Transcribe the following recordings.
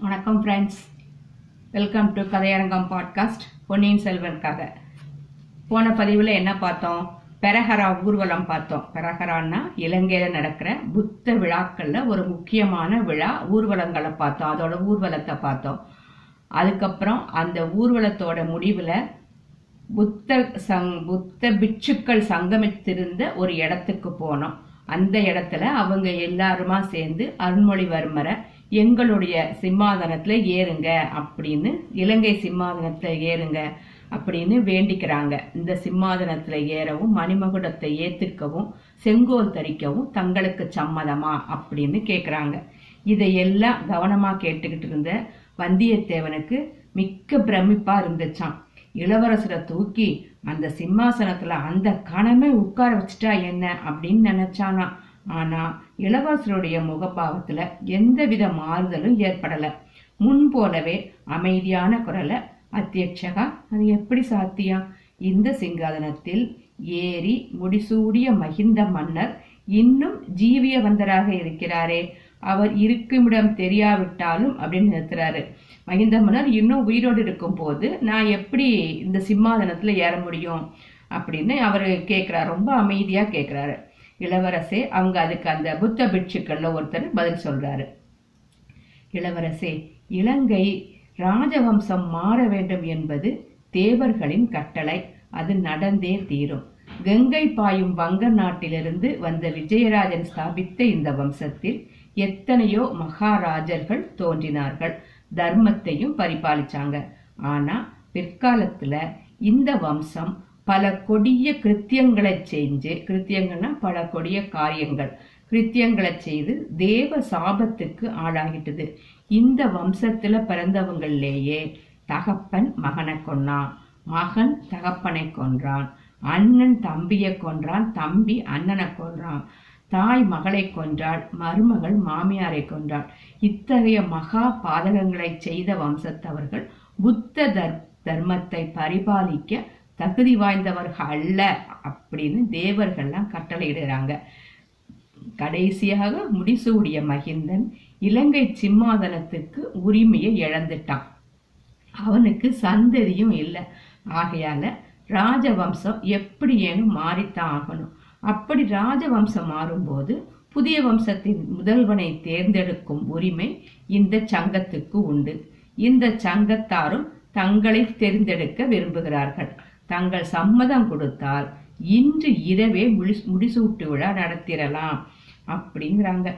வணக்கம் friends welcome to Kathaiyarangam podcast பொன்னியின் செல்வனுக்காக. போன பதிவில் என்ன பார்த்தோம்? பெரஹரா ஊர்வலம் பார்த்தோம். பெரஹரான்னா இலங்கையில் நடக்கிற புத்த விழாக்களில் ஒரு முக்கியமான விழா ஊர்வலங்களை பார்த்தோம். அதோட ஊர்வலத்தை பார்த்தோம். அதுக்கப்புறம் அந்த ஊர்வலத்தோட முடிவில் புத்த சங் புத்த பிட்சுக்கள் சங்கமித்திருந்த ஒரு இடத்துக்கு போனோம். அந்த இடத்துல அவங்க எல்லாருமா சேர்ந்து அருண்மொழிவர்மரை எங்களுடைய சிம்மாதனத்துல ஏறுங்க அப்படின்னு இலங்கை சிம்மாதனத்துல ஏறுங்க அப்படின்னு வேண்டிக்கிறாங்க. இந்த சிம்மாதனத்துல ஏறவும் மணிமகுடத்தை ஏத்துக்கவும் செங்கோல் தரிக்கவும் தங்களுக்கு சம்மதமா அப்படின்னு கேக்குறாங்க. இதையெல்லாம் கவனமா கேட்டுக்கிட்டு இருந்த வந்தியத்தேவனுக்கு மிக்க பிரமிப்பா இருந்துச்சான் இளவரசரை தூக்கி அந்த சிம்மாசனத்துல அந்த கணமே உட்கார வச்சுட்டா என்ன அப்படின்னு நினைச்சானா ஆனா இளவரசருடைய முகபாவத்துல எந்தவித மாறுதலும் ஏற்படல. முன் போலவே அமைதியான குரல அத்தியட்சகா அது எப்படி சாத்தியம் இந்த சிங்காதனத்தில் ஏறி முடிசூடிய மகிந்த மன்னர் இன்னும் ஜீவிய வந்தராக இருக்கிறாரே. அவர் இருக்குமிடம் தெரியாவிட்டாலும் அப்படின்னு நிறுத்துறாரு. மகிந்த மன்னர் இன்னும் உயிரோடு இருக்கும் போது நான் எப்படி இந்த சிம்மாதனத்துல ஏற முடியும்? அப்படின்னு அவர் கேட்கிறார் ரொம்ப அமைதியா கேட்கிறாரு இளவரசே அவங்க அதுக்கு அந்த புத்த பிட்சுக்கள்ல ஒருத்தர் பதில் சொல்றாரு. இளவரசே இலங்கை ராஜவம்சம் மாற வேண்டும் என்பது தேவர்களின் கட்டளை. அது நடந்தே தீரும். கங்கை பாயும் வங்க நாட்டிலிருந்து வந்த விஜயராஜன் ஸ்தாபித்த இந்த வம்சத்தில் எத்தனையோ மகாராஜர்கள் தோன்றினார்கள். தர்மத்தையும் பரிபாலிச்சாங்க. ஆனா பிற்காலத்துல இந்த வம்சம் பல கொடிய கிருத்தியங்களை செஞ்சு கிருத்தியங்கள்னா பல கொடிய காரியங்கள். கிருத்தியங்களை செய்து தேவ சாபத்துக்கு ஆளாகிட்டது. இந்த வம்சத்துல பிறந்தவங்கள்லேயே தகப்பன் மகனை கொன்னான். மகன் தகப்பனை கொன்றான். அண்ணன் தம்பியை கொன்றான். தம்பி அண்ணனை கொன்றான். தாய் மகளை கொன்றாள். மருமகள் மாமியாரை கொன்றாள். இத்தகைய மகா பாதகங்களை செய்த வம்சத்தவர்கள் புத்த தர் தர்மத்தை பரிபாலிக்க தகுதி வாய்ந்தவர்கள் அல்ல அப்படின்னு தேவர்கள்லாம் கட்டளையிடுறாங்க. கடைசியாக முடிசூடிய மகிந்தன் இலங்கை சிம்மாதனத்துக்கு உரிமையை இழந்துட்டான். அவனுக்கு சந்ததியும் இல்லை. ஆகையால ராஜவம்சம் எப்படி ஏனும் மாறித்தான் ஆகணும். அப்படி ராஜவம்சம் மாறும்போது புதிய வம்சத்தின் முதல்வனை தேர்ந்தெடுக்கும் உரிமை இந்த சங்கத்துக்கு உண்டு. இந்த சங்கத்தாரும் தங்களை தேர்ந்தெடுக்க விரும்புகிறார்கள். தங்கள் சம்மதம் கொடுத்தால் இன்று இரவே முடி முடிசூட்டு விழா நடத்திடலாம் அப்படிங்கிறாங்க.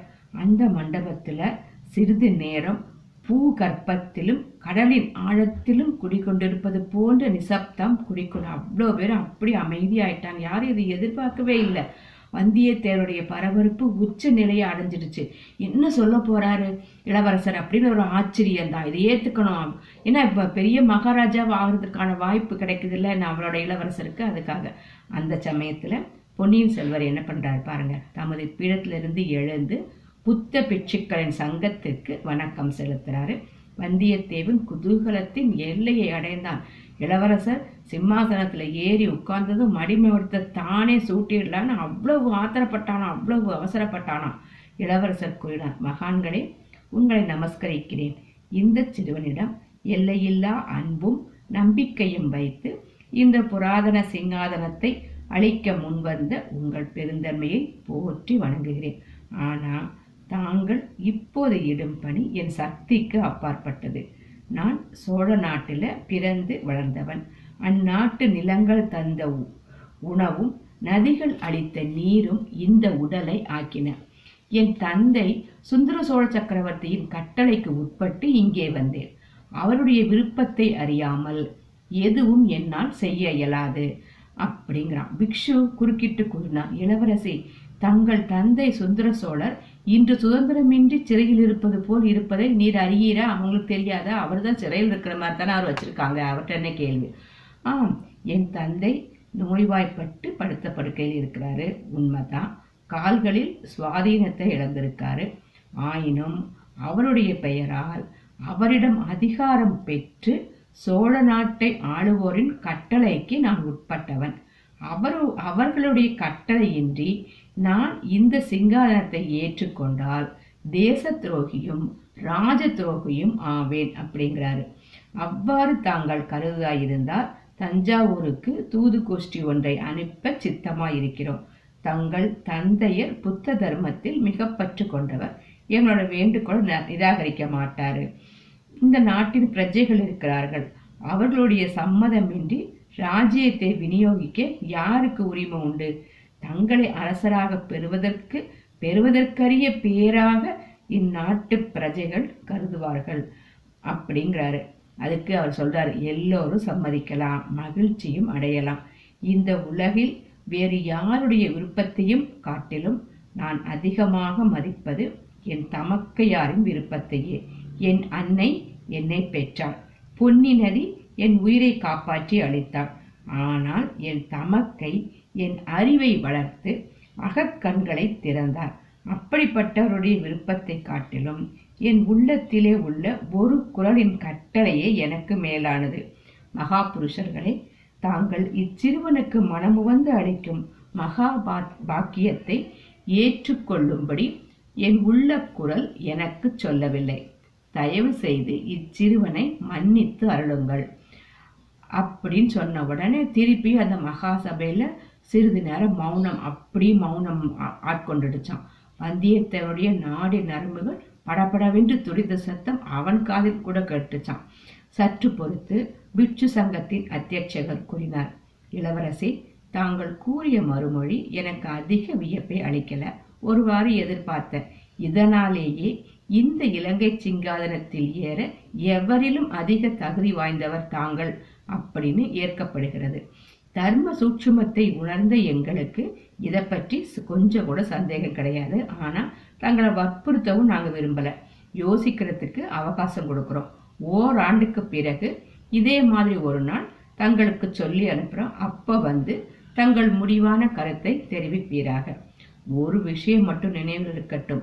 அந்த மண்டபத்தில் சிறிது நேரம் பூ கற்பத்திலும் கடலின் ஆழத்திலும் குடிக்கொண்டிருப்பது போன்ற நிசப்தம் குடிக்கொண்டு அவ்வளோ பேரும் அப்படி அமைதியாயிட்டாங்க. யாரும் இதை எதிர்பார்க்கவே இல்லை. வந்தியத்தேவருடைய பரபரப்பு உச்ச நிலையை அடைஞ்சிடுச்சு. என்ன சொல்ல போறாரு? இளவரசர் அப்படின்னு ஒரு ஆச்சரியம் தான் இதை ஏத்துக்கணும். ஏன்னா இப்ப பெரிய மகாராஜா ஆகிறதுக்கான வாய்ப்பு கிடைக்குது இல்லை அவரோட இளவரசருக்கு அதுக்காக. அந்த சமயத்துல பொன்னியின் செல்வர் என்ன பண்றாரு பாருங்க தமது பீடத்திலிருந்து எழுந்து புத்த பிட்சுக்களின் சங்கத்துக்கு வணக்கம் செலுத்துறாரு. வந்தியத்தேவன் குதூகலத்தின் எல்லையை அடைந்தான். இளவரசர் சிம்மாசனத்துல ஏறி உட்கார்ந்ததும் மடிமவர்த்த தானே சூட்டிடலான்னு அவ்வளவு ஆத்திரப்பட்டானா அவ்வளவு அவசரப்பட்டானா? இளவரசர் கூறினார் மகான்களே உங்களை நமஸ்கரிக்கிறேன். இந்த சிறுவனிடம் எல்லையில்லா அன்பும் நம்பிக்கையும் வைத்து இந்த புராதன சிங்காதனத்தை அழிக்க முன்வந்த உங்கள் பெருந்தன்மையை போற்றி வணங்குகிறேன். ஆனால் தாங்கள் இப்போது இடும் பணி என் சக்திக்கு அப்பாற்பட்டது. நான் சோழ நாட்டில் பிறந்து வளர்ந்தவன். அந்நாட்டு நிலங்கள் தந்த உணவும் நதிகள் அளித்த நீரும் இந்த உடலை ஆக்கின. என் தந்தை சுந்தர சோழ சக்கரவர்த்தியின் கட்டளைக்கு உட்பட்டு இங்கே வந்தேன். அவருடைய விருப்பத்தை அறியாமல் எதுவும் என்னால் செய்ய இயலாது. அப்படிங்கிறான். பிக்ஷு குறுக்கிட்டு கூறினான் இளவரசி தங்கள் தந்தை சுந்தர சோழர் இன்று சுதந்திரமின்றி சிறையில் இருப்பது போல் இருப்பதை நீர் அறியீரா? அவங்களுக்கு தெரியாதா? அவர் தான் சிறையில் இருக்கிற மாதிரி தானே அவர் வச்சிருக்காங்க. அவர்கிட்ட என்ன கேள்வி? ஆம் என் தந்தை நோய்வாய்ப்பட்டு படுத்த படுக்கையில் இருக்கிறாரு. உண்மைதான். கால்களில் சுவாதீனத்தை இழந்திருக்காரு. ஆயினும் அவருடைய பெயரால் அவரிடம் அதிகாரம் பெற்று சோழ நாட்டை ஆளுவோரின் கட்டளைக்கு நான் உட்பட்டவன். அவர் அவர்களுடைய கட்டளையின்றி நான் இந்த சிங்காதனத்தை ஏற்றுக்கொண்டால் தேச துரோகியும் ராஜ துரோகியும் ஆவேன் அப்படிங்கிறாரு. அவ்வாறு தாங்கள் கருதாயிருந்தால் தஞ்சாவூருக்கு தூது கோஷ்டி ஒன்றை அனுப்ப சித்தமாயிருக்கிறோம். தங்கள் தந்தையர் புத்த தர்மத்தில் மிக பற்று கொண்டவர். எங்களோட வேண்டுகோள் ந- நிராகரிக்க மாட்டாரு. இந்த நாட்டின் பிரஜைகள் இருக்கிறார்கள். அவர்களுடைய சம்மதமின்றி ராஜ்யத்தை விநியோகிக்க யாருக்கு உரிமை உண்டு? தங்களை அரசராக பெறுவதற்கு பெறுவதற்கரிய பேராக இந்நாட்டு பிரஜைகள் கருதுவார்கள். அப்படிங்கிறாரு. அதுக்கு அவர் சொல்றார் எல்லோரும் சம்மதிக்கலாம் மகிழ்ச்சியும் அடையலாம். இந்த உலகில் வேறு யாருடைய விருப்பத்தையும் காட்டிலும் நான் அதிகமாக மதிப்பது என் தமக்கையாரின் விருப்பத்தையே. என் அன்னை என்னை பெற்றாள். பொன்னி நதி என் உயிரை காப்பாற்றி அளித்தாள். ஆனால் என் தமக்கை என் அறிவை வளர்த்து அகக்கண்களை திறந்தார். அப்படிப்பட்டவருடைய விருப்பத்தை காட்டிலும் என் உள்ளத்திலே உள்ள ஒரு குரலின் கட்டளையே எனக்கு மேலானது. மகாபுருஷர்களே தாங்கள் இச்சிறுவனுக்கு மனமுவந்து அளிக்கும் மகா பாக்கியத்தை ஏற்றுக்கொள்ளும்படி என் உள்ள குரல் எனக்கு சொல்லவில்லை. தயவு செய்து இச்சிறுவனை மன்னித்து அருளுங்கள். அப்படின்னு சொன்ன உடனே திருப்பி அந்த மகா சபையில சிறிது நேரம் மௌனம் அப்படி மௌனம் ஆ- ஆட்கொண்டுடுச்சான் வந்தியத்தனுடைய நாடி நரம்புகள் படபடவென்று துரித சத்தம் அவன் காதில் கூட கேட்டுச்சான் சற்று பொறுத்து பிட்சு சங்கத்தின் அத்தியட்சகர் கூறினார் இளவரசி தாங்கள் கூறிய மறுமொழி எனக்கு அதிக வியப்பை அளிக்கல. ஒருவாறு எதிர்பார்த்த இதனாலேயே இந்த இலங்கை சிங்காதனத்தில் ஏற எவரிலும் அதிக தகுதி வாய்ந்தவர் தாங்கள் அப்படின்னு ஏற்கப்படுகிறது. தர்ம சூட்சுமத்தை உணர்ந்த எங்களுக்கு இதை பற்றி கொஞ்சம் கூட சந்தேகம் கிடையாது. ஆனா தங்களை வற்புறுத்தவும் நாங்க விரும்பல. யோசிக்கிறதுக்கு அவகாசம் கொடுக்குறோம். ஓராண்டுக்கு பிறகு இதே மாதிரி ஒரு நாள் தங்களுக்கு சொல்லி அனுப்புகிறோம் அப்போ வந்து தங்கள் முடிவான கருத்தை தெரிவிப்பீராக. ஒரு விஷயம் மட்டும் நினைவில் இருக்கட்டும்.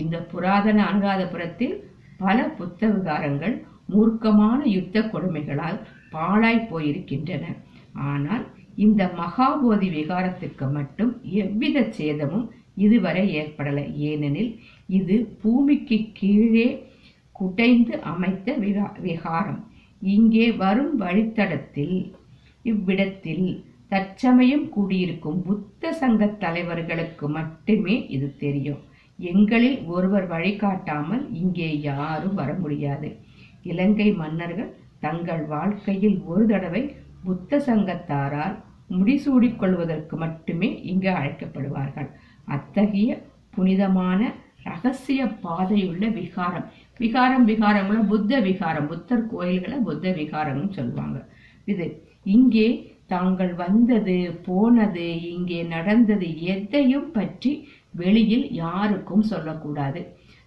இந்த புராதன அனுராதபுரத்தில் பல புத்த விகாரங்கள் மூர்க்கமான யுத்த கொடுமைகளால் பாழாய் போயிருக்கின்றன. ஆனால் இந்த மகாபோதி விகாரத்துக்கு மட்டும் எவ்வித சேதமும் இதுவரை ஏற்படலை. ஏனெனில் இது பூமிக்கு கீழே குடைந்து அமைத்த விகா- விகாரம். இங்கே வரும் வழித்தடத்தில் இவ்விடத்தில் தற்சமயம் கூடியிருக்கும் புத்த சங்க தலைவர்களுக்கு மட்டுமே இது தெரியும். எங்களில் ஒருவர் வழிகாட்டாமல் இங்கே யாரும் வர முடியாது. இலங்கை மன்னர்கள் தங்கள் வாழ்க்கையில் ஒரு தடவை புத்த சங்கத்தாரால் முடிசூடிக் கொள்வதற்கு மட்டுமே இங்கு அழைக்கப்படுவார்கள். அத்தகைய புனிதமான ரகசிய பாதையுள்ள விகாரம். விகாரம் விகாரங்கள புத்த விகாரம். புத்தர் கோயில்களை புத்த விகாரம்னு சொல்லுவாங்க. இது இங்கே தாங்கள் வந்தது போனது இங்கே நடந்தது எதையும் பற்றி வெளியில் யாருக்கும் சொல்லக்கூடாது.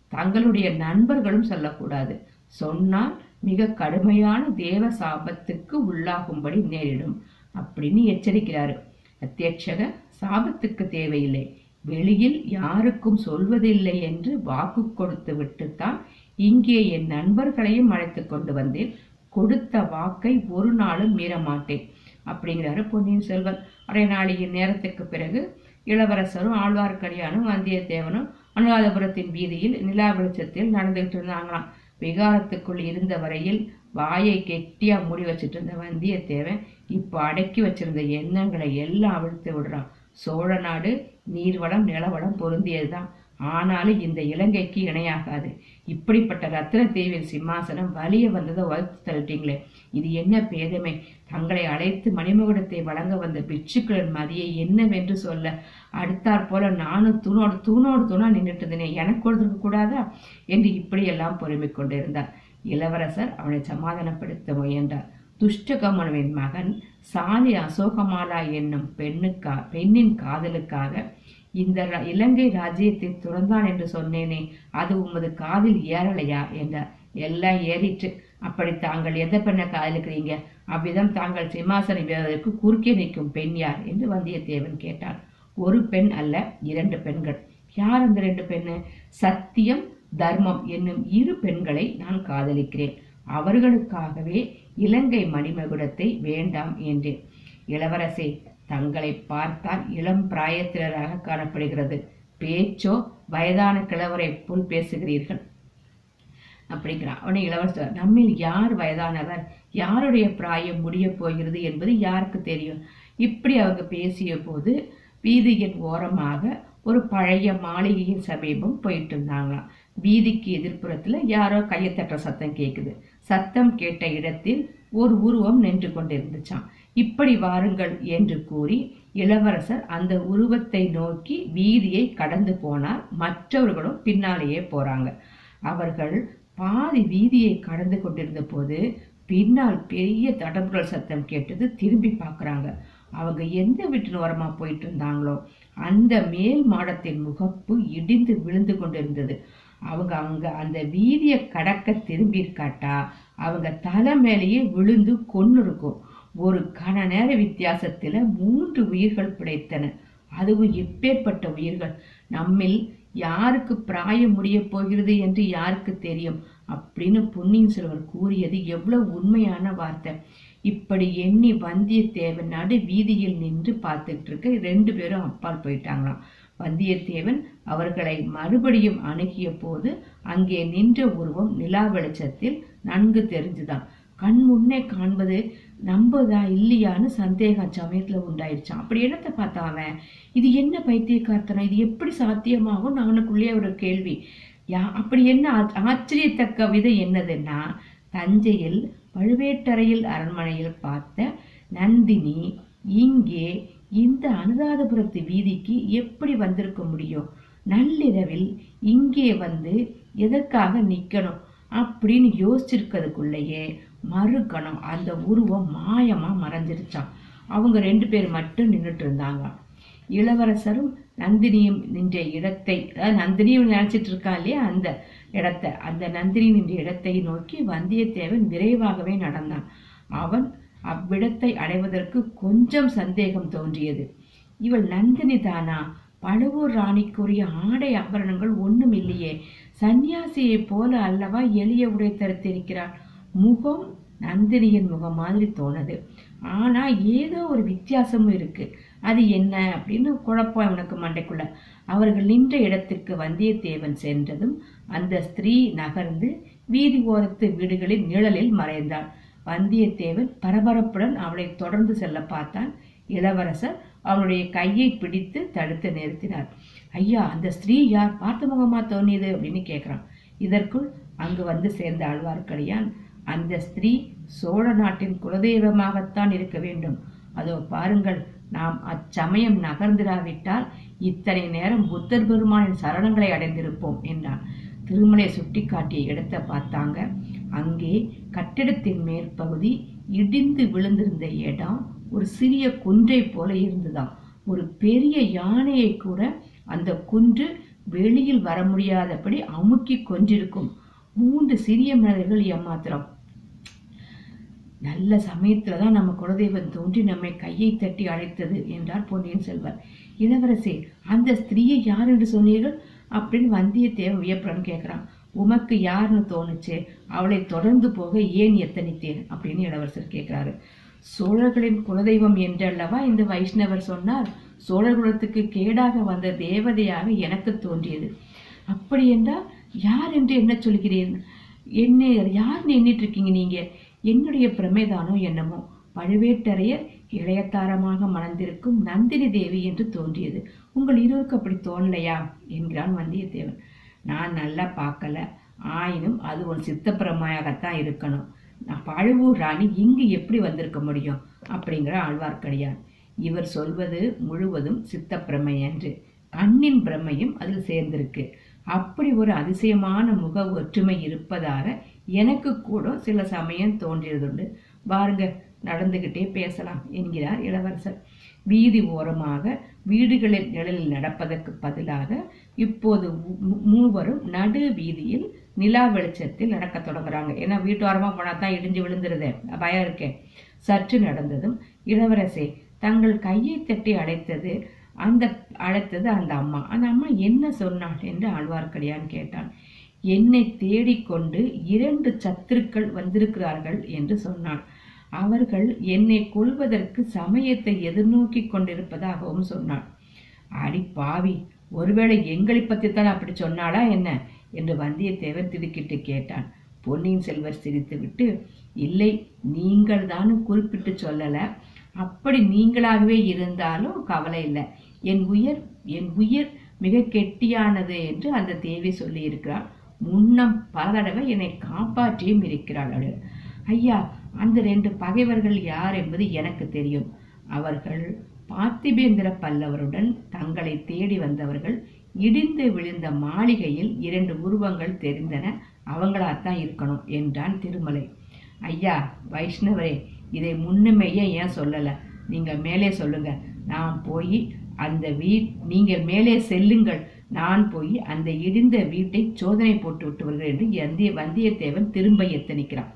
தங்களுடைய நண்பர்களும் சொல்லக்கூடாது. சொன்னால் மிக கடுமையான தேவ சாபத்துக்கு உள்ளாகும்படி நேரிடும் அப்படின்னு எச்சரிக்கிறாரு. அத்தியட்சக சாபத்துக்கு தேவையில்லை. வெளியில் யாருக்கும் சொல்வதில்லை என்று வாக்கு கொடுத்து விட்டுத்தான் இங்கே என் நண்பர்களையும் அழைத்து கொண்டு வந்தேன். கொடுத்த வாக்கை ஒரு நாளும் மீறமாட்டேன். அப்படிங்கிறாரு பொன்னியின் செல்வன். அரை நாளியின் நேரத்துக்கு பிறகு இளவரசரும் ஆழ்வார்க்கடியானும் வந்தியத்தேவனும் அனுராதபுரத்தின் வீதியில் நிலா வெளிச்சத்தில் நடந்துகிட்டு இருந்தாங்களாம். விகாரத்துக்குள் இருந்த வரையில் வாயை கெட்டியா மூடி வச்சிட்டு இருந்த வந்தியத்தேவன் இப்போ அடக்கி வச்சிருந்த எண்ணங்களை எல்லாம் அவிழ்த்து விடுறான். சோழ நாடு நீர்வளம் நிலவளம் பொருந்தியதுதான். ஆனாலும் இந்த இலங்கைக்கு இணையாகாது. இப்படிப்பட்ட ரத்ன தீவின் சிம்மாசனம் வலிய வந்ததை வகுத்து தள்ளிட்டீங்களே இது என்ன பேதமை? தங்களை அழைத்து மணிமகுடத்தை வழங்க வந்த பிட்சுக்களின் மதியை என்னவென்று சொல்ல? அடுத்தாற் போல நானும் தூணோடு தூணோடு தூணா நின்றுட்டு இருந்தேன் எனக்கு கொடுத்துருக்க கூடாதா? என்று இப்படியெல்லாம் பொறுமிக் கொண்டிருந்தார். இளவரசர் அவனை சமாதானப்படுத்த முயன்றார். துஷ்டகமனுவின் மகன் சாலி அசோகமாலா என்னும் பெண்ணுக்கா பெண்ணின் காதலுக்காக இந்த இலங்கை ராஜ்யத்தை துறந்தான் என்று சொன்னேனே அது உமது காதில் ஏறலையா? என்றார் எல்லாம் ஏறிற்று. அப்படி தாங்கள் எந்த பெண்ணை காதலிக்கிறீங்க? அவ்விதம் தாங்கள் சிம்மாசனம் ஏறுவதற்கு குறுக்கே நிற்கும் பெண் யார்? என்று வந்தியத்தேவன் கேட்டான். ஒரு பெண் அல்ல இரண்டு பெண்கள். யார் அந்த ரெண்டு பெண்ணு? சத்தியம் தர்மம் என்னும் இரு பெண்களை நான் காதலிக்கிறேன். அவர்களுக்காகவே இலங்கை மணிமகுடத்தை வேண்டாம் என்றேன். இளவரசே தங்களை பார்த்தால் இளம் பிராயத்தினராக காணப்படுகிறது. பேச்சோ வயதான கிழவரை போல் பேசுகிறீர்கள். அப்படிங்கிறான். உடனே இளவரசர் நம்மில் யார் வயதானவர்? யாருடைய பிராயம் முடிய போகிறது என்பது யாருக்கு தெரியும்? இப்படி அவங்க பேசிய போது வீதியின் ஓரமாக ஒரு பழைய மாளிகையின் சமீபம் போயிட்டு இருந்தாங்களாம் வீதிக்கு எதிர்ப்புறத்துல யாரோ கையத்தட்டுற சத்தம் கேக்குது. சத்தம் கேட்ட இடத்தில் ஒரு உருவம் நின்று கொண்டிருந்துச்சாம். இப்படி வாருங்கள் என்று கூறி இளவரசர் அந்த உருவத்தை நோக்கி வீதியை கடந்து போனார். மற்றவர்களும் பின்னாலேயே போறாங்க. அவர்கள் பாதி வீதியை கடந்து கொண்டிருந்த போது பின்னால் பெரிய தடபுடல் சத்தம் கேட்டது திரும்பி பார்க்குறாங்க. அவங்க எந்த வீட்டின் ஓரமா போயிட்டு இருந்தாங்களோ அந்த மேல் மாடத்தின் முகப்பு இடிந்து விழுந்து கொண்டிருந்தது. அவங்க அவங்க அந்த வீதியை கடக்க திரும்பி இருக்காட்டா அவங்க தலை மேலேயே விழுந்து கொன்னு இருக்கும் ஒரு கண நேர வித்தியாசத்துல மூன்று உயிர்கள் பிழைத்தன. அதுவும் எப்பேற்பட்ட உயிர்கள்? நம்மில் யாருக்கு பிராயம் முடிய போகிறது என்று யாருக்கு தெரியும்? அப்படின்னு பொன்னியின் செல்வர் கூறியது எவ்வளவு உண்மையான வார்த்தை. இப்படி எண்ணி வந்தியத்தேவன் நடு வீதியில் நின்று பார்த்துட்டு இருக்க ரெண்டு பேரும் அப்பால் போயிட்டாங்களாம். வந்தியத்தேவன் அவர்களை மறுபடியும் அணுகிய போது அங்கே நின்ற உருவம் நிலா வெளிச்சத்தில் நன்கு தெரிஞ்சுதான். கண் முன்னே காண்பது நம்பதா இல்லையான்னு சந்தேகம் சமயத்துல உண்டாயிடுச்சான் அப்படி என்னத்தை பார்த்தான் அவன்? இது என்ன பைத்தியக்கார்த்தனம்? இது எப்படி சாத்தியமாகும்? அவனுக்குள்ளே ஒரு கேள்வி. யா அப்படி என்ன ஆச்சரியத்தக்க விதம் என்னதுன்னா தஞ்சையில் பழுவேட்டரையில் அரண்மனையில் பார்த்த நந்தினி இங்கே இந்த அனுராதபுரத்து வீதிக்கு எப்படி வந்திருக்க முடியும்? நள்ளிரவில் இங்கே வந்து எதற்காக நிற்கணும் அப்படின்னு யோசிச்சிருக்கிறதுக்குள்ளேயே மறுக்கணும் அந்த உருவம் மாயமாக மறைஞ்சிருச்சான் அவங்க ரெண்டு பேர் மட்டும் நின்றுட்டு இருந்தாங்க. இளவரசரும் நந்தினியும் நின்ற இடத்தை அதாவது நந்தினியும் நினைச்சிட்டு இருக்கா இல்லையா? அந்த இடத்தை அந்த நந்தினி நின்ற இடத்தை நோக்கி வந்தியத்தேவன் விரைவாகவே நடந்தான். அவன் அவ்விடத்தை அடைவதற்கு கொஞ்சம் சந்தேகம் தோன்றியது. இவள் நந்தினி தானா? பழுவூர் ராணிக்குரிய ஆடை ஆபரணங்கள் ஒன்றும் இல்லையே. சந்நியாசியைப் போல அல்லவா எளிய உடை தரித்திருக்கிறாள் முகம் நந்தினியின் முகம் மாதிரி தோணுது. ஆனா ஏதோ ஒரு வித்தியாசமும் இருக்கு. அது என்ன அப்படின்னு குழப்பம் அவனுக்கு மண்டைக்குள்ள. அவர்கள் நின்ற இடத்திற்கு வந்தியத்தேவன் சென்றதும் அந்த ஸ்திரீ நகர்ந்து வீதி ஓரத்து வீடுகளின் நிழலில் மறைந்தாள். வந்தியத்தேவன் பரபரப்புடன் அவளை தொடர்ந்து செல்ல பார்த்தான். இளவரசர் அவனுடைய கையை பிடித்து தடுத்து நிறுத்தினார். ஐயா அந்த ஸ்திரீ யார்? பார்த்த முகமா தோணியது அப்படின்னு கேட்கிறான். இதற்குள் அங்கு வந்து சேர்ந்த ஆழ்வார்க்கடியான் அந்த ஸ்திரீ சோழ நாட்டின் குலதெய்வமாகத்தான் இருக்க வேண்டும். அதோ பாருங்கள் நாம் அச்சமயம் நகர்ந்திராவிட்டால் இத்தனை நேரம் புத்தர் பெருமானின் சரணங்களை அடைந்திருப்போம் என்றான். திருமலை சுட்டிக்காட்டிய இடத்தை பார்த்தாங்க. அங்கே கட்டிடத்தின் மேற்பகுதி இடிந்து விழுந்திருந்த இடம் ஒரு சிறிய குன்றை போல இருந்ததாம். ஒரு பெரிய யானையை கூட அந்த குன்று வெளியில் வர முடியாதபடி அமுக்கி கொண்டிருக்கும் மூன்று சிறிய மனிதர்கள் ஏமாத்திரம். நல்ல சமயத்துல தான் நம்ம குலதெய்வம் தோன்றி நம்மை கையை தட்டி அழைத்தது என்றார் பொன்னியின் செல்வர் இளவரசே அந்த ஸ்திரீயை யார் என்று சொன்னீர்கள்? அப்படின்னு வந்தியத்தேவன் வியப்புடன் கேட்கிறான். உமக்கு யாருன்னு தோணுச்சு அவளை தொடர்ந்து போக ஏன் எத்தனித்தேன்? அப்படின்னு இளவரசர் கேட்கிறாரு. சோழர்களின் குலதெய்வம் என்றல்லவா இந்த வைஷ்ணவர் சொன்னார்? சோழர் குலத்துக்கு கேடாக வந்த தேவதையாக எனக்கு தோன்றியது. அப்படி என்றால் யார் என்று என்ன சொல்கிறேன் என்ன யார் எண்ணிட்டு இருக்கீங்க நீங்கள் என்னுடைய பிரமைதானோ என்னமோ? பழுவேட்டரையர் இளையத்தாரமாக மணந்திருக்கும் நந்தினி தேவி என்று தோன்றியது. உங்கள் இருவருக்கு அப்படி தோணலையா? என்கிறான் வந்தியத்தேவன். நான் நல்லா பார்க்கல. ஆயினும் அது உன் சித்தப்பிரமையாகத்தான் இருக்கணும். நான் பழுவூர் ராணி இங்கு எப்படி வந்திருக்க முடியும்? அப்படிங்கிற ஆழ்வார்க்கடியான். இவர் சொல்வது முழுவதும் சித்தப்பிரமை என்று கண்ணின் பிரமையும் அதில் சேர்ந்திருக்கு. அப்படி ஒரு அதிசயமான முக ஒற்றுமை இருப்பதாக எனக்கு கூட சில சமயம் தோன்றியதுண்டு. பாருங்க நடந்துகிட்டே பேசலாம் என்கிறார் இளவரசர். வீதி ஓரமாக வீடுகளின் நிழலில் நடப்பதற்கு பதிலாக இப்போது மூவரும் நடு வீதியில் நிலா வெளிச்சத்தில் நடக்க தொடங்குறாங்க. ஏன்னா வீட்டோரமா போனா தான் இடிஞ்சு விழுந்துருதே. பயம் இருக்கேன் சற்று நடந்ததும் இளவரசே தங்கள் கையை தட்டி அழைத்தது அந்த அழைத்தது அந்த அம்மா. அந்த அம்மா என்ன சொன்னாள் என்று ஆழ்வார்க்கடியான் கேட்டான். என்னை தேடிக்கொண்டு இரண்டு சத்துருக்கள் வந்திருக்கிறார்கள் என்று சொன்னான் அவர்கள் என்னை கொல்வதற்கு சமயத்தை எதிர்நோக்கி கொண்டிருப்பதாகவும் சொன்னான் அடி பாவி ஒருவேளை எங்களை பற்றித்தான் அப்படி சொன்னாளா என்ன? என்று வந்தியத்தேவன் திடுக்கிட்டு கேட்டான். பொன்னியின் செல்வர் சிரித்துவிட்டு இல்லை நீங்கள் தானும் குறிப்பிட்டு சொல்லல. அப்படி நீங்களாகவே இருந்தாலும் கவலை இல்லை. என் உயிர் என் உயிர் மிக கெட்டியானது என்று அந்த தேவி சொல்லியிருக்கிறாள். முன்னம் பல தடவை என்னை காப்பாற்றியும் இருக்கிறாள் அவள். ஐயா அந்த ரெண்டு பகைவர்கள் யார் என்பது எனக்கு தெரியும். அவர்கள் பார்த்திபேந்திர பல்லவருடன் தங்களை தேடி வந்தவர்கள் இடிந்து விழுந்த மாளிகையில் இரண்டு உருவங்கள் தெரிந்தன அவங்களாத்தான் இருக்கணும் என்றான் திருமலை. ஐயா வைஷ்ணவரே இதை முன்னுமையே ஏன் சொல்லலை? நீங்க மேலே சொல்லுங்க. நான் போய் அந்த வீ நீங்கள் மேலே செல்லுங்கள். நான் போய் அந்த இடிந்த வீட்டை சோதனை போட்டு விட்டு வருகிறேன் என்று எந்திய வந்தியத்தேவன் திரும்ப எத்தனிக்கிறான்.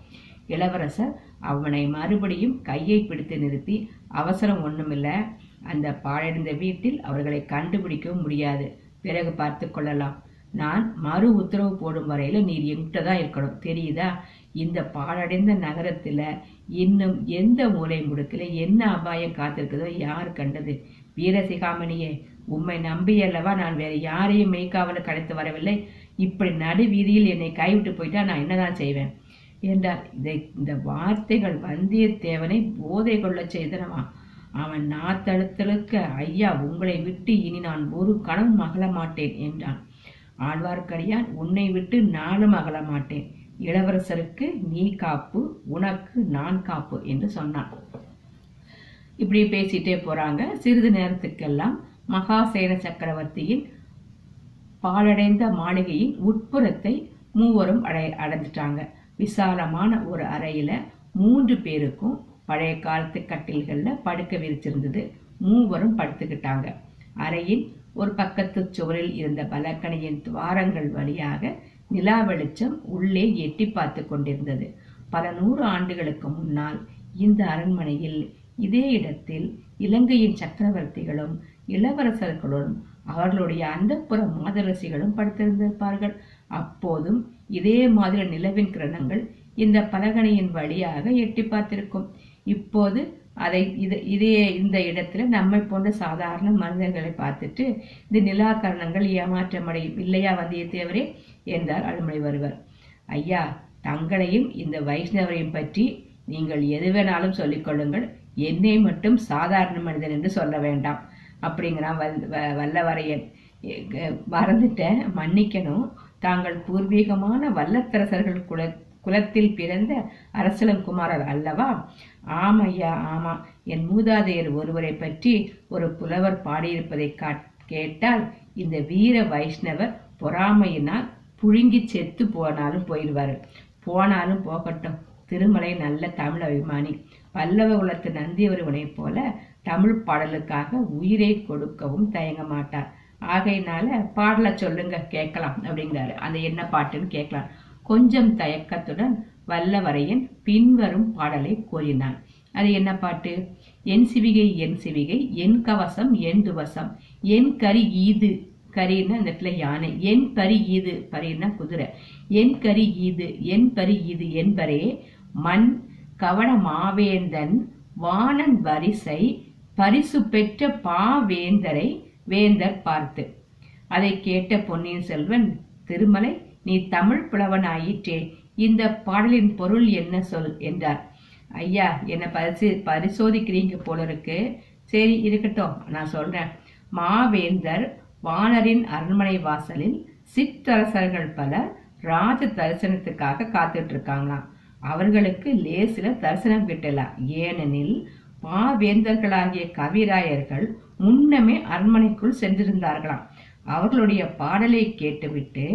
இளவரசர் அவனை மறுபடியும் கையை பிடித்து நிறுத்தி அவசரம் ஒன்றுமில்லை அந்த பாழடைந்த வீட்டில் அவர்களை கண்டுபிடிக்கவும் முடியாது. பிறகு பார்த்து கொள்ளலாம். நான் மறு உத்தரவு போடும் வரையில நீர் எங்கிட்ட தான் இருக்கணும். தெரியுதா? இந்த பாழடைந்த நகரத்துல இன்னும் எந்த மூலை முடுக்கில் என்ன அபாயம் காத்திருக்குதோ? யார் கண்டது? வீரசிகாமணியே உம்மை நம்பியல்லவா நான் வேற யாரையும் மெய்க்காவல கடத்து வரவில்லை. இப்படி நடு வீதியில் என்னை கைவிட்டு போயிட்டா நான் என்னதான் செய்வேன்? என்றார் இதை இந்த வார்த்தைகள் வந்தியத்தேவனை போதை கொள்ள செய்தனவா? அவன் நாத்தழுத்தழுக்க ஐயா உங்களை விட்டு இனி நான் ஒரு கணம் அகல மாட்டேன் என்றான். ஆழ்வார்க்கடியான் உன்னை விட்டு நானும் அகல மாட்டேன் இளவரசருக்கு நீ காப்பு உனக்கு நான் காப்பு என்று சொன்னான். இப்படி பேசிட்டே போறாங்க. சிறிது நேரத்துக்கெல்லாம் மகாசேன சக்கரவர்த்தியின் பாழடைந்த மாளிகையின் உட்புறத்தை மூவரும் அடை அடைஞ்சிட்டாங்க விசாலமான ஒரு அறையில மூன்று பேருக்கும் பழைய காலத்து கட்டில்கள்ல படுக்க விரிச்சிருந்தது. மூவரும் படுத்துக்கிட்டாங்க. அறையின் ஒரு பக்கத்து சுவரில் இருந்த பலக்கணியின் துவாரங்கள் வழியாக நிலா வெளிச்சம் உள்ளே எட்டி பார்த்து கொண்டிருந்தது. பல நூறு ஆண்டுகளுக்கு முன்னால் இந்த அரண்மனையில் இதே இடத்தில் இலங்கையின் சக்கரவர்த்திகளும் இளவரசர்களும் அவர்களுடைய அந்தப்புற மாதரசிகளும் படுத்திருந்திருப்பார்கள். அப்போதும் இதே மாதிரி நிலவின் கிரணங்கள் இந்த பலகணியின் வழியாக எட்டி பார்த்திருக்கும். இப்போது அதை இது இதே இந்த இடத்துல நம்மை போன்ற சாதாரண மனிதர்களை பார்த்துட்டு இந்த நிலாகரணங்கள் ஏமாற்றமடையும் இல்லையா வந்தியத்தேவரே? என்றார் அழுமலை வருவர். ஐயா தங்களையும் இந்த வைஷ்ணவரையும் பற்றி நீங்கள் எது வேணாலும் சொல்லிக்கொள்ளுங்கள் என்னை மட்டும் சாதாரண மனிதன் என்று சொல்ல வேண்டாம். அப்படிங்கிறான் வல் வ- வல்லவரையன் எ- மறந்துட்டேன் மன்னிக்கணும். தாங்கள் பூர்வீகமான வல்லத்தரசர்கள் குல குலத்தில் பிறந்த அரசலங்குமாரர் அல்லவா? ஆமையா ஆமா. என் மூதாதையர் ஒருவரை பற்றி ஒரு புலவர் பாடியிருப்பதை காட்- கேட்டால் இந்த வீர வைஷ்ணவர் பொறாமையினால் புழுங்கி செத்து போனாலும் போயிடுவாரு. போனாலும் போகட்டும். திருமலை நல்ல தமிழ் அபிமானி. பல்லவ குலத்து நந்தியவருவனைப் போல தமிழ் பாடலுக்காக உயிரை கொடுக்கவும் தயங்க மாட்டார். ஆகையினால பாடல சொல்லுங்க கேட்கலாம் அப்படிங்கிறாரு. அந்த என்ன பாட்டுன்னு கேட்கலாம். கொஞ்சம் தயக்கத்துடன் வல்லவரையன் பின்வரும் பாடலை கூறினான். அது என்ன பாட்டு? என் சிவிகை என் சிவிகை என் கவசம் என் துவசம் என் கரி ஈது கரின்னா அந்த இடத்துல யானை என் பரி ஈது பரின்னா குதிரை என் கரி ஈது என் பரி ஈது என்பரே மண் கவன மாவேந்தன் வானன் வரிசை பரிசு பெற்ற பாவேந்தரை வேந்தர் பார்த்து அதை கேட்ட பொன்னியின் செல்வன் திருமலை நீ தமிழ் புலவனாயிற்றே இந்த பாடலின் பொருள் என்ன சொல்? என்றார். ஐயா என்னை பரிசு பரிசோதிக்கிறீங்க போல இருக்கு. சரி இருக்கட்டும் நான் சொல்றேன். மாவேந்தர் வானரின் அரண்மனை வாசலில் சிற்றரசர்கள் பலர் ராஜ தரிசனத்துக்காக காத்துட்டு இருக்காங்களாம். அவர்களுக்கு லேசில தரிசனம் கிட்டல ஏனெனில் மாவேந்தர்களாகிய கவிராயர்கள் முன்னமே அரண்மனைக்குள் சென்றிருந்தார்களாம். அவர்களுடைய பாடலை கேட்டுவிட்டு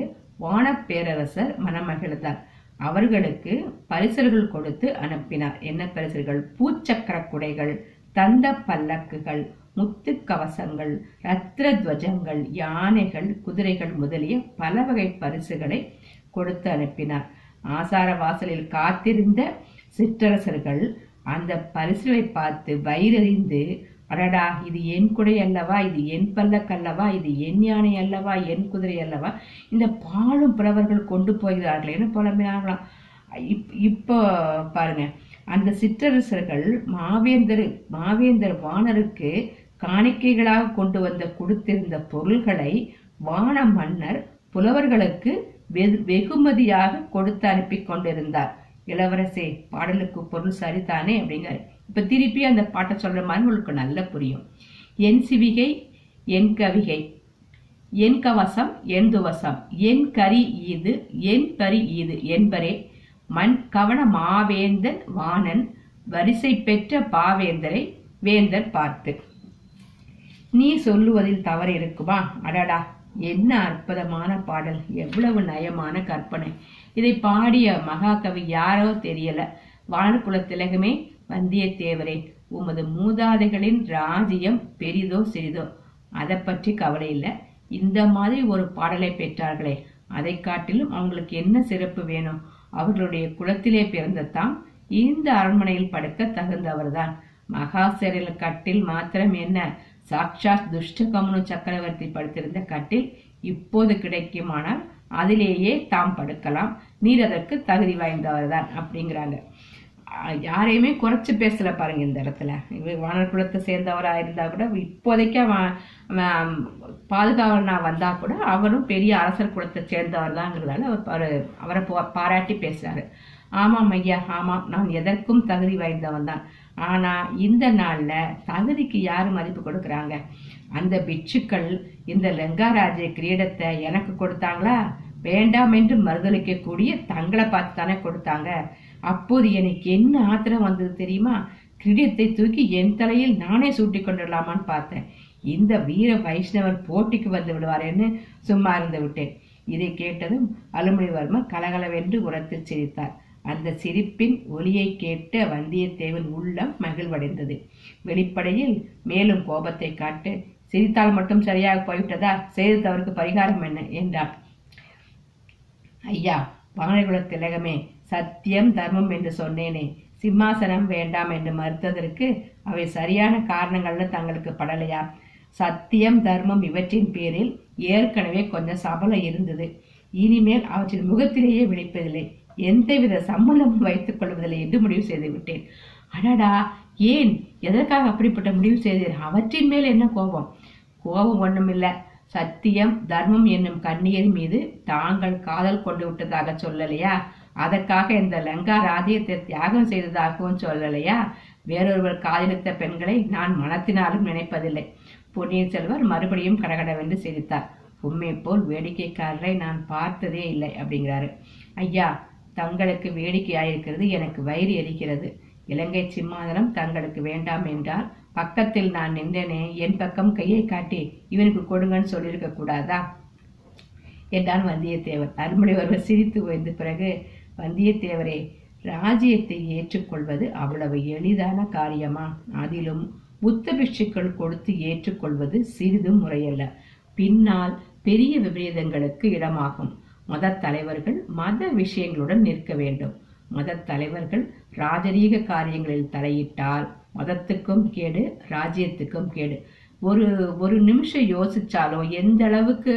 வானப்பேரரசர் மனமகிழ்ந்தார். அவர்களுக்கு பரிசல்கள் கொடுத்து அனுப்பினார். என்ன பரிசுகள் பூச்சக்கர குடைகள் தந்த பல்லக்குகள் முத்து கவசங்கள் ரத்ர துவஜங்கள் யானைகள் குதிரைகள் முதலிய பல வகை பரிசுகளை கொடுத்து அனுப்பினார். ஆசார வாசலில் காத்திருந்த சிற்றரசர்கள் அந்த பரிசுகளை பார்த்து வயிறறிந்து அடடா இது என் குடை அல்லவா? இது என் பல்லக்கல்லவா இது என் யானை அல்லவா? என் குதிரை அல்லவா? இந்த பாழும் புலவர்கள் கொண்டு போகிறார்கள் என புலம்பினார்களாம். இப் இப்போ பாருங்க. அந்த சிற்றரசர்கள் மாவேந்தர் மாவேந்தர் வாணருக்கு காணிக்கைகளாக கொண்டு வந்த கொடுத்திருந்த பொருள்களை வான மன்னர் புலவர்களுக்கு வெகுமதியாக கொடுத்து அனுப்பி கொண்டிருந்தார். இளவரசே பாடலுக்கு பொருள் சரிதானே? அப்படிங்கிறாரு. இப்ப திருப்பி அந்த பாட்டை சொல்ற மாதிரி உங்களுக்கு நல்லா புரியும். என் சிவிகை என் கவிகை என் கவசம் என் துவசம் என் கரி ஈது என் கரி ஈது என்பரே மண் கவன மாவேந்தன் வாணன் வரிசை பெற்ற பாவேந்தரை வேந்தர் பார்த்து. நீ சொல்லுவதில் தவறு இருக்குமா? அடடா. என்ன அற்புதமான பாடல் எவ்வளவு நயமான கற்பனை. இதை பாடிய மகாகவி யாரோ தெரியல. வானகுல திலகமே வந்தியத்தேவரே உமது மூதாதைகளின் ராஜ்யம் பெரிதோ சிறிதோ. அதை பற்றி கவலை இல்லை. இந்த மாதிரி ஒரு பாடலை பெற்றார்களே. அதை காட்டிலும் அவங்களுக்கு என்ன சிறப்பு வேணும்? அவர்களுடைய குலத்திலே பிறந்த தாம் இந்த அரண்மனையில் படுக்க தகுந்தவர்தான். மகாசரில் கட்டில் மாத்திரம் என்ன? சாக்ஷாத் துஷ்டகமுனு சக்கரவர்த்தி படுத்திருந்த கட்டில் இப்போது கிடைக்குமானால் அதிலேயே தாம் படுக்கலாம். நீர் அதற்கு தகுதி வாய்ந்தவர்தான் அப்படிங்கிறாங்க. யாரையுமே குறைச்சி பேசல பாருங்க இந்த இடத்துல. வானர் குலத்தை சேர்ந்தவரா இருந்தா கூட இப்போதைக்கு பாதுகாவலனா வந்தா கூட அவரும் பெரிய அரசர் குலத்தை சேர்ந்தவர் தாங்கிறதால அவர் அவரை பாராட்டி பேசுறாரு. ஆமாம் ஐயா ஆமாம். நான் எதற்கும் தகுதி வாய்ந்தவன் தான். ஆனா இந்த நாள்ல தகுதிக்கு யாரு மதிப்பு கொடுக்குறாங்க? அந்த பிட்சுக்கள் இந்த லெங்காராஜ கிரீடத்தை எனக்கு கொடுத்தாங்களா? வேண்டாம் என்று மறுதளிக்க கூடிய தங்களை பார்த்து தானே கொடுத்தாங்க. அப்போது எனக்கு என்ன ஆத்திரம் வந்தது தெரியுமா? கிரீடத்தை தூக்கி என் தலையில் நானே சூட்டி கொண்டுடலாமான்னு பார்த்தேன். இந்த வீர வைஷ்ணவர் போட்டிக்கு வந்து விடுவாரேன்னு சும்மா இருந்து விட்டேன் இதை கேட்டதும் அலுமணிவர்மர் கலகலவென்று உரத்தில் சிரித்தார். அந்த சிரிப்பின் ஒலியை கேட்டு வந்தியத்தேவன் உள்ளம் மகிழ்வடைந்தது. வெளிப்படையில் மேலும் கோபத்தை காட்டு சிரித்தால் மட்டும் சரியாக போய்விட்டதா? செய்து தவறுக்கு பரிகாரம் என்ன? என்றார் ஐயா வானகுல திலகமே சத்தியம் தர்மம் என்று சொன்னேனே. சிம்மாசனம் வேண்டாம் என்று மறுத்ததற்கு அவை சரியான காரணங்கள்னு தங்களுக்கு படலையா? சத்தியம் தர்மம் இவற்றின் பேரில் ஏற்கனவே கொஞ்சம் சபலம் இருந்தது. இனிமேல் அவற்றின் முகத்திலேயே விழிப்பதில்லை. எந்தவித சம்மந்தமும் வைத்துக் கொள்வதில்லை என்று முடிவு செய்து விட்டேன். அடடா ஏன்? எதற்காக அப்படிப்பட்ட முடிவு செய்தீர்? அவற்றின் மேல் என்ன கோபம்? கோபம் ஒன்றுமில்லை சத்தியம் தர்மம் என்னும் கண்ணியர் மீது தாங்கள் காதல் கொண்டு விட்டதாக சொல்லலையா? அதற்காக இந்த லங்கா ராஜ்யத்தை தியாகம் செய்ததாகவும் சொல்லலையா? வேறொருவர் காதலித்த பெண்களை நான் மனத்தினாலும் நினைப்பதில்லை. பொன்னியின் செல்வர் மறுபடியும் கடகடவென்று சிரித்தார். உண்மை போல் வேடிக்கைக்காரரை நான் பார்த்ததே இல்லை அப்படிங்கிறாரு. ஐயா தங்களுக்கு வேடிக்கையாயிருக்கிறது எனக்கு வயிறு எரிக்கிறது. இலங்கை சிம்மாதனம் தங்களுக்கு வேண்டாம் என்றால் பக்கத்தில் நான் நின்றேனே என் பக்கம் கையை காட்டி இவனுக்கு கொடுங்கன்னு சொல்லியிருக்க கூடாதா? என்றான் வந்தியத்தேவர் அருமுடையவர் சிரித்து ஓய்ந்த பிறகு வந்தியத்தேவரே ராஜ்யத்தை ஏற்றுக்கொள்வது அவ்வளவு எளிதான காரியமா? அதிலும் புத்த பிட்சுக்கள் கொடுத்து ஏற்றுக்கொள்வது சிறிதும் முறையல்ல. பின்னால் பெரிய விபரீதங்களுக்கு இடமாகும். மத தலைவர்கள் மத விஷயங்களுடன் நிற்க வேண்டும். மத தலைவர்கள் ராஜரீக காரியங்களில் தலையிட்டால் மதத்துக்கும் கேடு ராஜ்யத்துக்கும் கேடு. ஒரு ஒரு நிமிஷம் யோசிச்சாலும் எந்த அளவுக்கு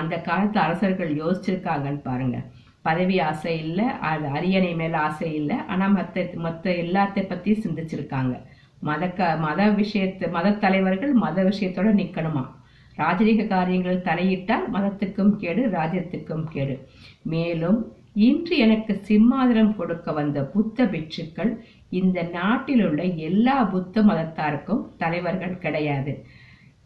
அந்த காலத்து அரசர்கள் யோசிச்சிருக்காங்கன்னு பாருங்க. பதவி ஆசை இல்லை அது அரியணை மேல ஆசை இல்லை ஆனா மத்த மத்த எல்லாத்தை பத்தி சிந்திச்சிருக்காங்க. மத க மத விஷயத்து மத தலைவர்கள் மத விஷயத்தோட நிக்கணுமா? ராஜரீக காரியங்களில் தலையிட்டால் மதத்துக்கும் கேடு ராஜ்யத்துக்கும் கேடு. மேலும் இன்று எனக்கு சிம்மாதனம் கொடுக்க வந்த புத்த பிட்சுக்கள் இந்த நாட்டில் உள்ள எல்லா புத்த மதத்தாருக்கும் தலைவர்கள் கிடையாது.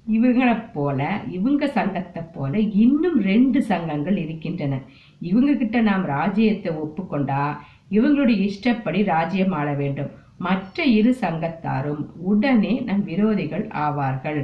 இவங்களைப் போல இவங்க சங்கத்தை போல இன்னும் ரெண்டு சங்கங்கள் இருக்கின்றன. இவங்க கிட்ட நாம் ராஜ்யத்தை ஒப்புக்கொண்டா இவங்களுடைய இஷ்டப்படி ராஜ்யம் ஆள வேண்டும். மற்ற இரு சங்கத்தாரும் உடனே நம் விரோதிகள் ஆவார்கள்.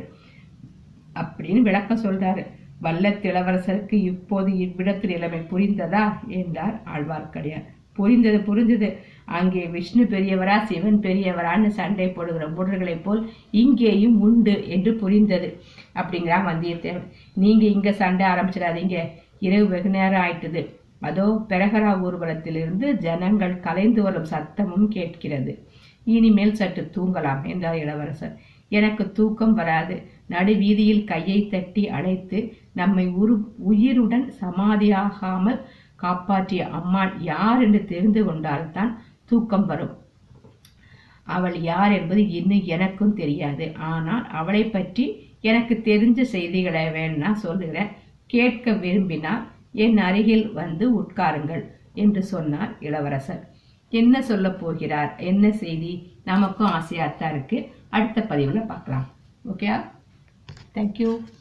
அப்படின்னு விளக்கம் சொல்றாரு. வல்லத்து இளவரசருக்கு இப்போது இவ்விடத்து நிலைமை புரிந்ததா? என்றார் ஆழ்வார்க்கடியார் புரிந்தது புரிந்தது. அங்கே விஷ்ணு பெரியவரா சிவன் பெரியவரான்னு சண்டை போடுகிற முடர்களைப் போல் இங்கேயும் உண்டு என்று புரிந்தது. அப்படிங்கிறான் வந்தியத்தேவன். நீங்க இங்க சண்டை ஆரம்பிச்சிடாதீங்க. இரவு வெகு நேரம் ஆயிட்டுது. அதோ பெரகரா ஊர்வலத்திலிருந்து ஜனங்கள் கலைந்து வரும் சத்தமும் கேட்கிறது. இனிமேல் சற்று தூங்கலாம் என்றார் இளவரசர். எனக்கு தூக்கம் வராது. நடு வீதியில் கையை தட்டி அழைத்து நம்மை உரு உயிருடன் சமாதியாகாமல் காப்பாற்றிய அம்மாள் யார் என்று தெரிந்து கொண்டால்தான் தூக்கம் வரும். அவள் யார் என்பது இன்னும் எனக்கும் தெரியாது. ஆனால் அவளை பற்றி எனக்கு தெரிஞ்ச செய்திகளை வேணா சொல்லுகிறேன். கேட்க விரும்பினால் என் அருகில் வந்து உட்காருங்கள் என்று சொன்னார் இளவரசர். என்ன சொல்ல போகிறார்? என்ன செய்தி? நமக்கும் ஆசையாத்தான் இருக்கு. அடுத்த பதிவில் பார்க்கலாம். Okay thank you